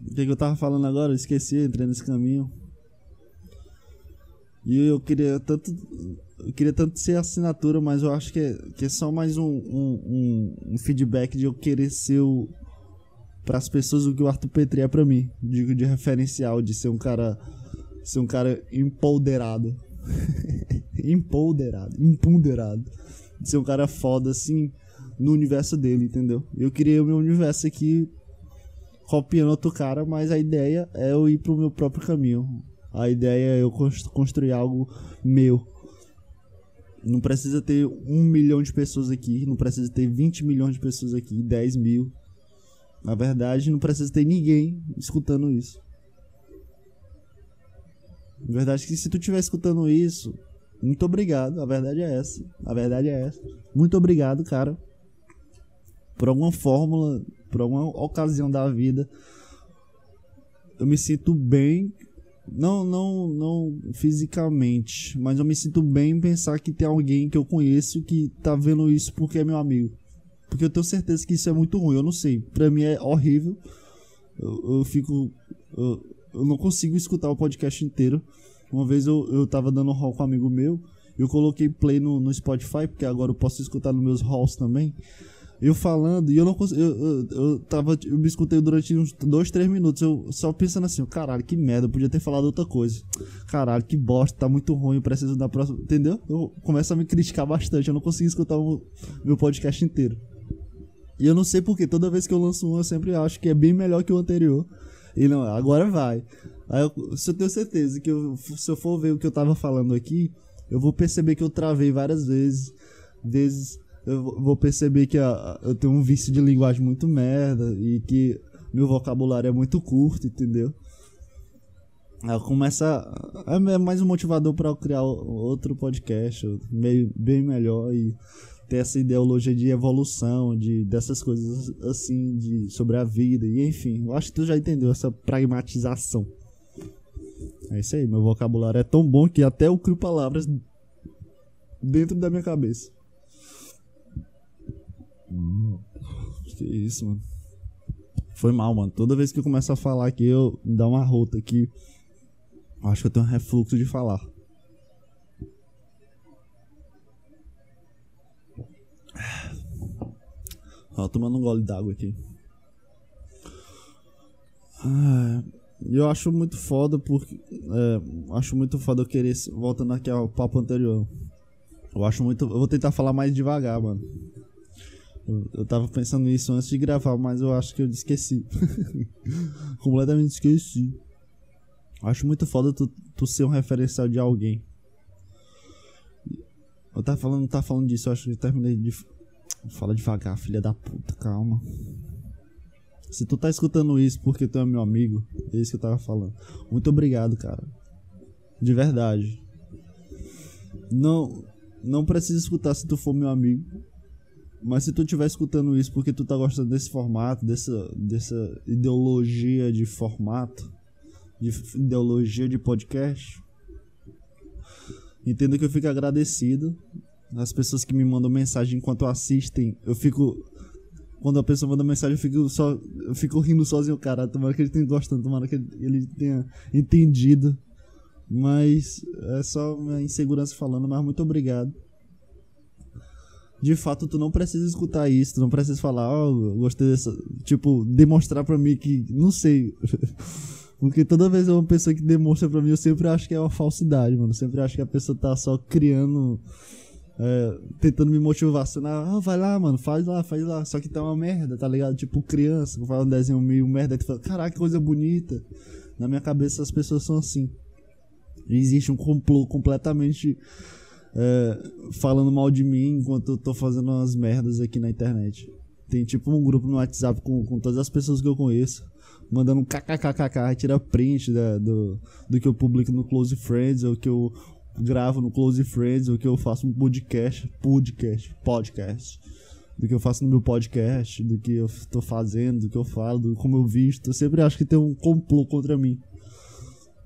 O que, que eu tava falando agora? Eu esqueci, entrei nesse caminho. E eu queria tanto. Eu queria tanto ser assinatura, mas eu acho que é, que é só mais um, um, um, um feedback de eu querer ser o. Para as pessoas o que o Arthur Petri é pra mim. Digo de referencial, de ser um cara. Ser um cara empoderado. empoderado. Empoderado. De ser um cara foda assim no universo dele, entendeu? Eu criei o meu universo aqui copiando outro cara, mas a ideia é eu ir pro meu próprio caminho. A ideia é eu construir algo meu. Não precisa ter um milhão de pessoas aqui, não precisa ter 20 milhões de pessoas aqui, 10 mil. Na verdade, não precisa ter ninguém escutando isso. Na verdade, que se tu estiver escutando isso, muito obrigado. A verdade é essa. A verdade é essa. Muito obrigado, cara. Por alguma fórmula, por alguma ocasião da vida, eu me sinto bem não, não, não fisicamente, mas eu me sinto bem em pensar que tem alguém que eu conheço que tá vendo isso porque é meu amigo. Porque eu tenho certeza que isso é muito ruim, eu não sei. Pra mim é horrível. Eu, eu fico. Eu, eu, não consigo escutar o podcast inteiro. Uma vez eu, eu tava dando hall com um amigo meu. Eu coloquei play no, no Spotify, porque agora eu posso escutar nos meus halls também. Eu falando, e eu não consegui. Eu, eu, eu, tava. Eu me escutei durante uns dois, três minutos. Eu só pensando assim, caralho, que merda, eu podia ter falado outra coisa. Caralho, que bosta, tá muito ruim, eu preciso da próxima. Entendeu? Eu começo a me criticar bastante. Eu não consigo escutar o meu podcast inteiro. E eu não sei porque, toda vez que eu lanço um, eu sempre acho que é bem melhor que o anterior. E não, agora vai. Aí eu, se eu tenho certeza que eu, se eu for ver o que eu tava falando aqui, eu vou perceber que eu travei várias vezes. Vezes eu vou perceber que a, eu tenho um vício de linguagem muito merda e que meu vocabulário é muito curto, entendeu? Aí começa. É mais um motivador para eu criar outro podcast, meio, bem melhor e ter essa ideologia de evolução, de dessas coisas assim, de sobre a vida, e enfim, eu acho que tu já entendeu essa pragmatização. É isso aí, meu vocabulário é tão bom que até eu crio palavras dentro da minha cabeça. Hum, que isso, mano. Foi mal, mano. Toda vez que eu começo a falar aqui, eu me dá uma rota aqui. Acho que eu tenho um refluxo de falar. Ó, tomando um gole d'água aqui. Ah, eu acho muito foda porque. É, acho muito foda eu querer. Voltando aqui ao papo anterior. Eu acho muito. Eu vou tentar falar mais devagar, mano. Eu, tava pensando nisso antes de gravar, mas eu acho que eu esqueci. Completamente esqueci. Acho muito foda tu, tu ser um referencial de alguém. Eu tava falando, tá falando disso, eu acho que eu terminei de. Fala devagar, filha da puta, calma. Se tu tá escutando isso porque tu é meu amigo, é isso que eu tava falando. Muito obrigado, cara. De verdade. Não, não precisa escutar se tu for meu amigo. Mas se tu estiver escutando isso porque tu tá gostando desse formato, dessa, dessa ideologia de formato, de ideologia de podcast, entenda que eu fico agradecido. As pessoas que me mandam mensagem enquanto assistem, eu fico. Quando a pessoa manda mensagem, eu fico só. Eu fico rindo sozinho, cara. Tomara que ele tenha gostado, tomara que ele tenha entendido. Mas é só minha insegurança falando, mas muito obrigado de fato tu não precisa escutar isso, tu não precisa falar, oh, gostei dessa. Tipo, demonstrar pra mim que. Não sei. Porque toda vez é uma pessoa que demonstra pra mim, eu sempre acho que é uma falsidade, mano. Eu sempre acho que a pessoa tá só criando. É, tentando me motivar, assim, ah, vai lá, mano, faz lá, faz lá. Só que tá uma merda, tá ligado? Tipo, criança, faz um desenho meio merda, tu fala, caraca, que coisa bonita. Na minha cabeça as pessoas são assim. E existe um complô completamente é, falando mal de mim enquanto eu tô fazendo umas merdas aqui na internet. Tem tipo um grupo no WhatsApp com, com todas as pessoas que eu conheço, mandando um kkkk, tira print da, do, do que eu publico no Close Friends, ou que eu gravo no Close Friends, ou que eu faço um podcast, podcast, podcast. do que eu faço no meu podcast, do que eu tô fazendo, do que eu falo, do como eu visto. Eu sempre acho que tem um complô contra mim.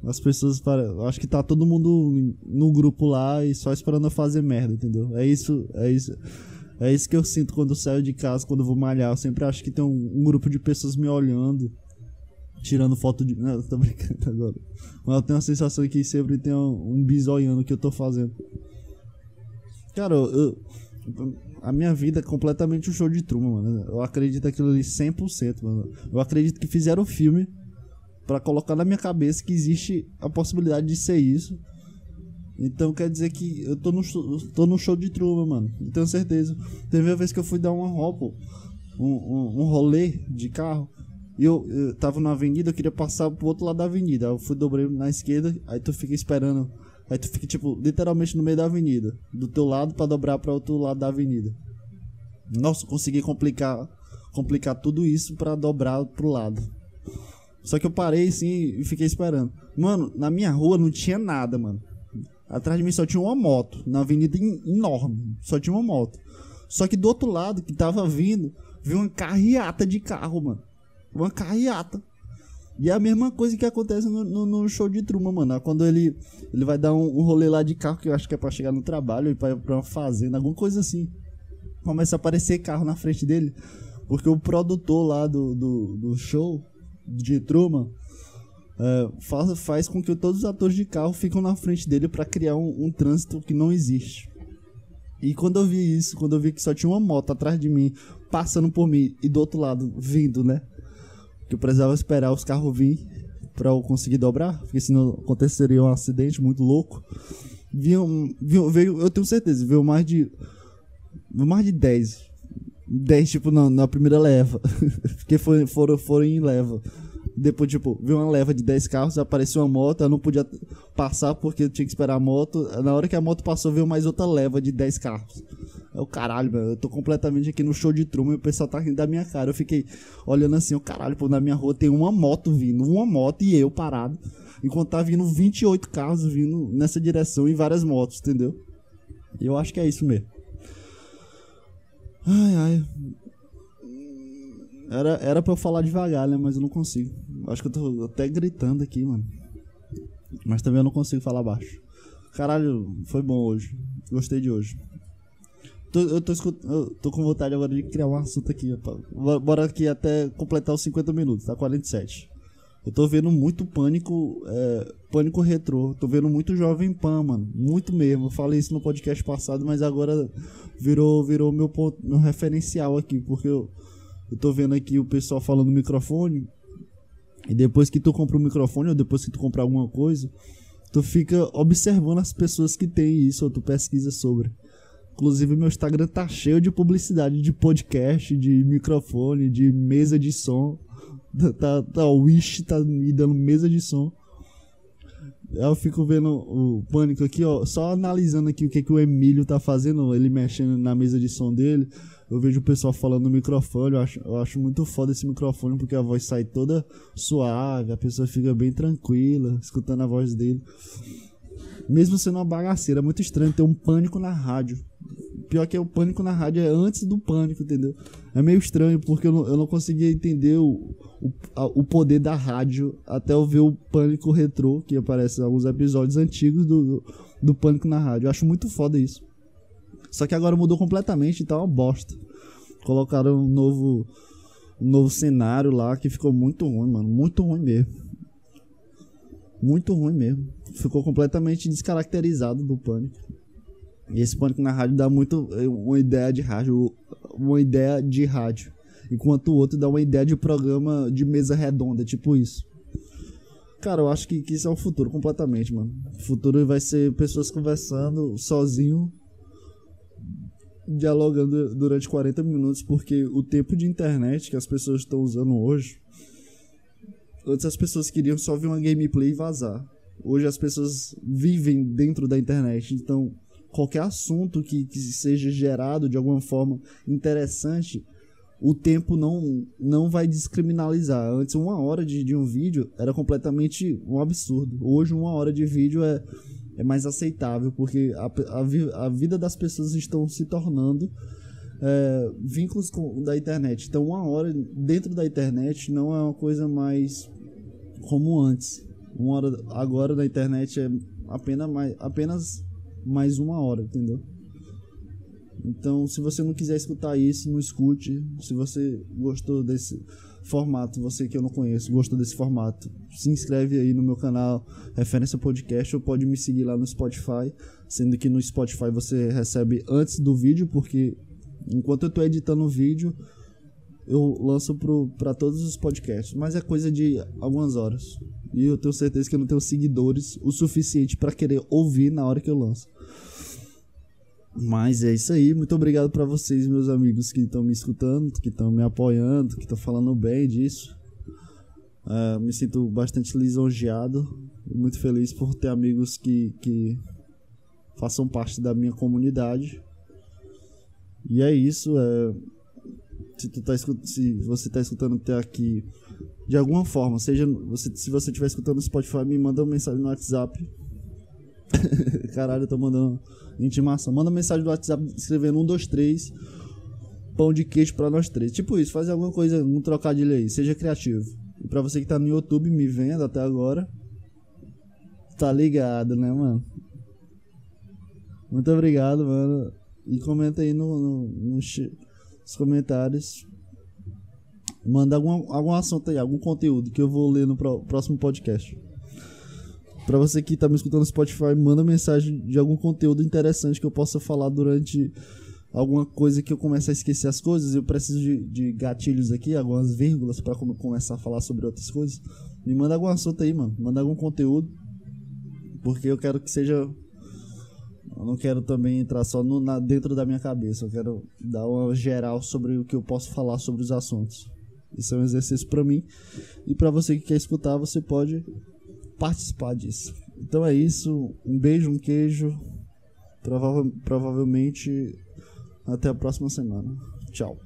As pessoas, eu acho que tá todo mundo no grupo lá e só esperando eu fazer merda, entendeu? É isso, é isso. É isso que eu sinto quando eu saio de casa, quando eu vou malhar. Eu sempre acho que tem um, um grupo de pessoas me olhando, tirando foto de. Não, tô brincando agora. Mas eu tenho a sensação que sempre tem um, um bisoiano que eu tô fazendo. Cara, eu, a minha vida é completamente um show de truma, mano. Eu acredito aquilo ali 100%, mano. Eu acredito que fizeram o filme para colocar na minha cabeça que existe a possibilidade de ser isso. Então quer dizer que eu tô no, tô no show de truma, mano. Não tenho certeza. Teve uma vez que eu fui dar uma roupa, um, um, um rolê de carro. E eu, eu tava na avenida, eu queria passar pro outro lado da avenida. Eu fui dobrei na esquerda, aí tu fica esperando. Aí tu fica, tipo, literalmente no meio da avenida. Do teu lado para dobrar para outro lado da avenida. Nossa, consegui complicar complicar tudo isso para dobrar pro lado. Só que eu parei assim e fiquei esperando. Mano, na minha rua não tinha nada, mano. Atrás de mim só tinha uma moto. Na avenida enorme. Só tinha uma moto. Só que do outro lado, que tava vindo, viu uma carreata de carro, mano. Uma carreata. E é a mesma coisa que acontece no, no, no show de Truman, mano. Quando ele, ele vai dar um, um, rolê lá de carro, que eu acho que é pra chegar no trabalho, e pra, pra uma fazenda, alguma coisa assim. Começa a aparecer carro na frente dele. Porque o produtor lá do, do, do show de Truman é, faz, faz com que todos os atores de carro ficam na frente dele para criar um, um trânsito que não existe. E quando eu vi isso, quando eu vi que só tinha uma moto atrás de mim, passando por mim, e do outro lado, vindo, né? Que eu precisava esperar os carros vir para eu conseguir dobrar, porque senão aconteceria um acidente muito louco. Viu, viu, veio, eu tenho certeza, veio mais de. Mais de 10. 10, tipo, na, na primeira leva. porque foi, foram, foram em leva. Depois, tipo, viu uma leva de 10 carros, apareceu uma moto, eu não podia passar porque tinha que esperar a moto. Na hora que a moto passou, veio mais outra leva de 10 carros. É o caralho, velho. Eu tô completamente aqui no show de truma e o pessoal tá rindo da minha cara. Eu fiquei olhando assim, o caralho, pô, na minha rua tem uma moto vindo, uma moto e eu parado. Enquanto tá vindo 28 carros vindo nessa direção e várias motos, entendeu? E eu acho que é isso mesmo. Ai, ai. Era, era pra eu falar devagar, né? Mas eu não consigo. Acho que eu tô até gritando aqui, mano. Mas também eu não consigo falar baixo. Caralho, foi bom hoje. Gostei de hoje. Tô, eu, tô, eu tô com vontade agora de criar um assunto aqui. Bora aqui até completar os 50 minutos, tá? 47. Eu tô vendo muito pânico, é, pânico retrô. Tô vendo muito Jovem Pan, mano. Muito mesmo. Eu falei isso no podcast passado, mas agora virou, virou meu, ponto, meu referencial aqui. Porque eu, eu tô vendo aqui o pessoal falando no microfone. E depois que tu compra o um microfone, ou depois que tu compra alguma coisa, tu fica observando as pessoas que tem isso, ou tu pesquisa sobre. Inclusive, meu Instagram tá cheio de publicidade de podcast, de microfone, de mesa de som. Tá, tá, o Wish tá me dando mesa de som. Eu fico vendo o pânico aqui, ó, só analisando aqui o que, que o Emílio tá fazendo, ele mexendo na mesa de som dele. Eu vejo o pessoal falando no microfone, eu acho, eu acho muito foda esse microfone porque a voz sai toda suave, a pessoa fica bem tranquila escutando a voz dele. Mesmo sendo uma bagaceira, é muito estranho ter um pânico na rádio. Pior que é o pânico na rádio é antes do pânico, entendeu? É meio estranho porque eu não, eu não conseguia entender o, o, a, o poder da rádio até eu ver o pânico retrô, que aparece em alguns episódios antigos do, do, do pânico na rádio. Eu acho muito foda isso. Só que agora mudou completamente, então é uma bosta. Colocaram um novo, um novo cenário lá que ficou muito ruim, mano. Muito ruim mesmo. Muito ruim mesmo. Ficou completamente descaracterizado do pânico. E esse pânico na rádio dá muito eh, uma ideia de rádio, uma ideia de rádio. Enquanto o outro dá uma ideia de programa de mesa redonda, tipo isso. Cara, eu acho que, que isso é o futuro completamente, mano. O futuro vai ser pessoas conversando sozinho dialogando durante 40 minutos, porque o tempo de internet que as pessoas estão usando hoje. Antes as pessoas queriam só ver uma gameplay e vazar. Hoje as pessoas vivem dentro da internet, então qualquer assunto que, que seja gerado de alguma forma interessante, o tempo não, não vai descriminalizar. Antes, uma hora de, de um vídeo era completamente um absurdo. Hoje, uma hora de vídeo é é mais aceitável, porque a, a, a vida das pessoas estão se tornando é, vínculos com, da internet. Então, uma hora dentro da internet não é uma coisa mais como antes. Uma hora agora na internet é apenas mais, apenas mais uma hora, entendeu? Então, se você não quiser escutar isso, não escute. Se você gostou desse formato, você que eu não conheço, gostou desse formato, se inscreve aí no meu canal Referência Podcast ou pode me seguir lá no Spotify, sendo que no Spotify você recebe antes do vídeo, porque enquanto eu estou editando o vídeo, eu lanço para todos os podcasts, mas é coisa de algumas horas. E eu tenho certeza que eu não tenho seguidores o suficiente para querer ouvir na hora que eu lanço. Mas é isso aí. Muito obrigado para vocês, meus amigos que estão me escutando, que estão me apoiando, que estão falando bem disso. Uh, me sinto bastante lisonjeado e muito feliz por ter amigos que, que façam parte da minha comunidade. E é isso. É, se, tu tá, se você está escutando até aqui de alguma forma, seja você, se você estiver escutando no Spotify, me manda uma mensagem no WhatsApp. Caralho, eu tô mandando intimação. Manda mensagem do WhatsApp escrevendo 1, 2, 3, pão de queijo pra nós três. Tipo isso, fazer alguma coisa, um trocadilho aí, seja criativo. E pra você que tá no YouTube me vendo até agora, tá ligado, né, mano? Muito obrigado, mano. E comenta aí no, no, nos, nos comentários. Manda algum, algum assunto aí, algum conteúdo que eu vou ler no próximo podcast. Pra você que tá me escutando no Spotify, manda mensagem de algum conteúdo interessante que eu possa falar durante alguma coisa que eu comece a esquecer as coisas. Eu preciso de, de gatilhos aqui, algumas vírgulas para começar a falar sobre outras coisas. Me manda algum assunto aí, mano. Manda algum conteúdo. Porque eu quero que seja. Eu não quero também entrar só no, na, dentro da minha cabeça. Eu quero dar uma geral sobre o que eu posso falar sobre os assuntos. Isso é um exercício para mim. E para você que quer escutar, você pode participar disso. Então é isso. Um beijo, um queijo. Prova provavelmente até a próxima semana. Tchau.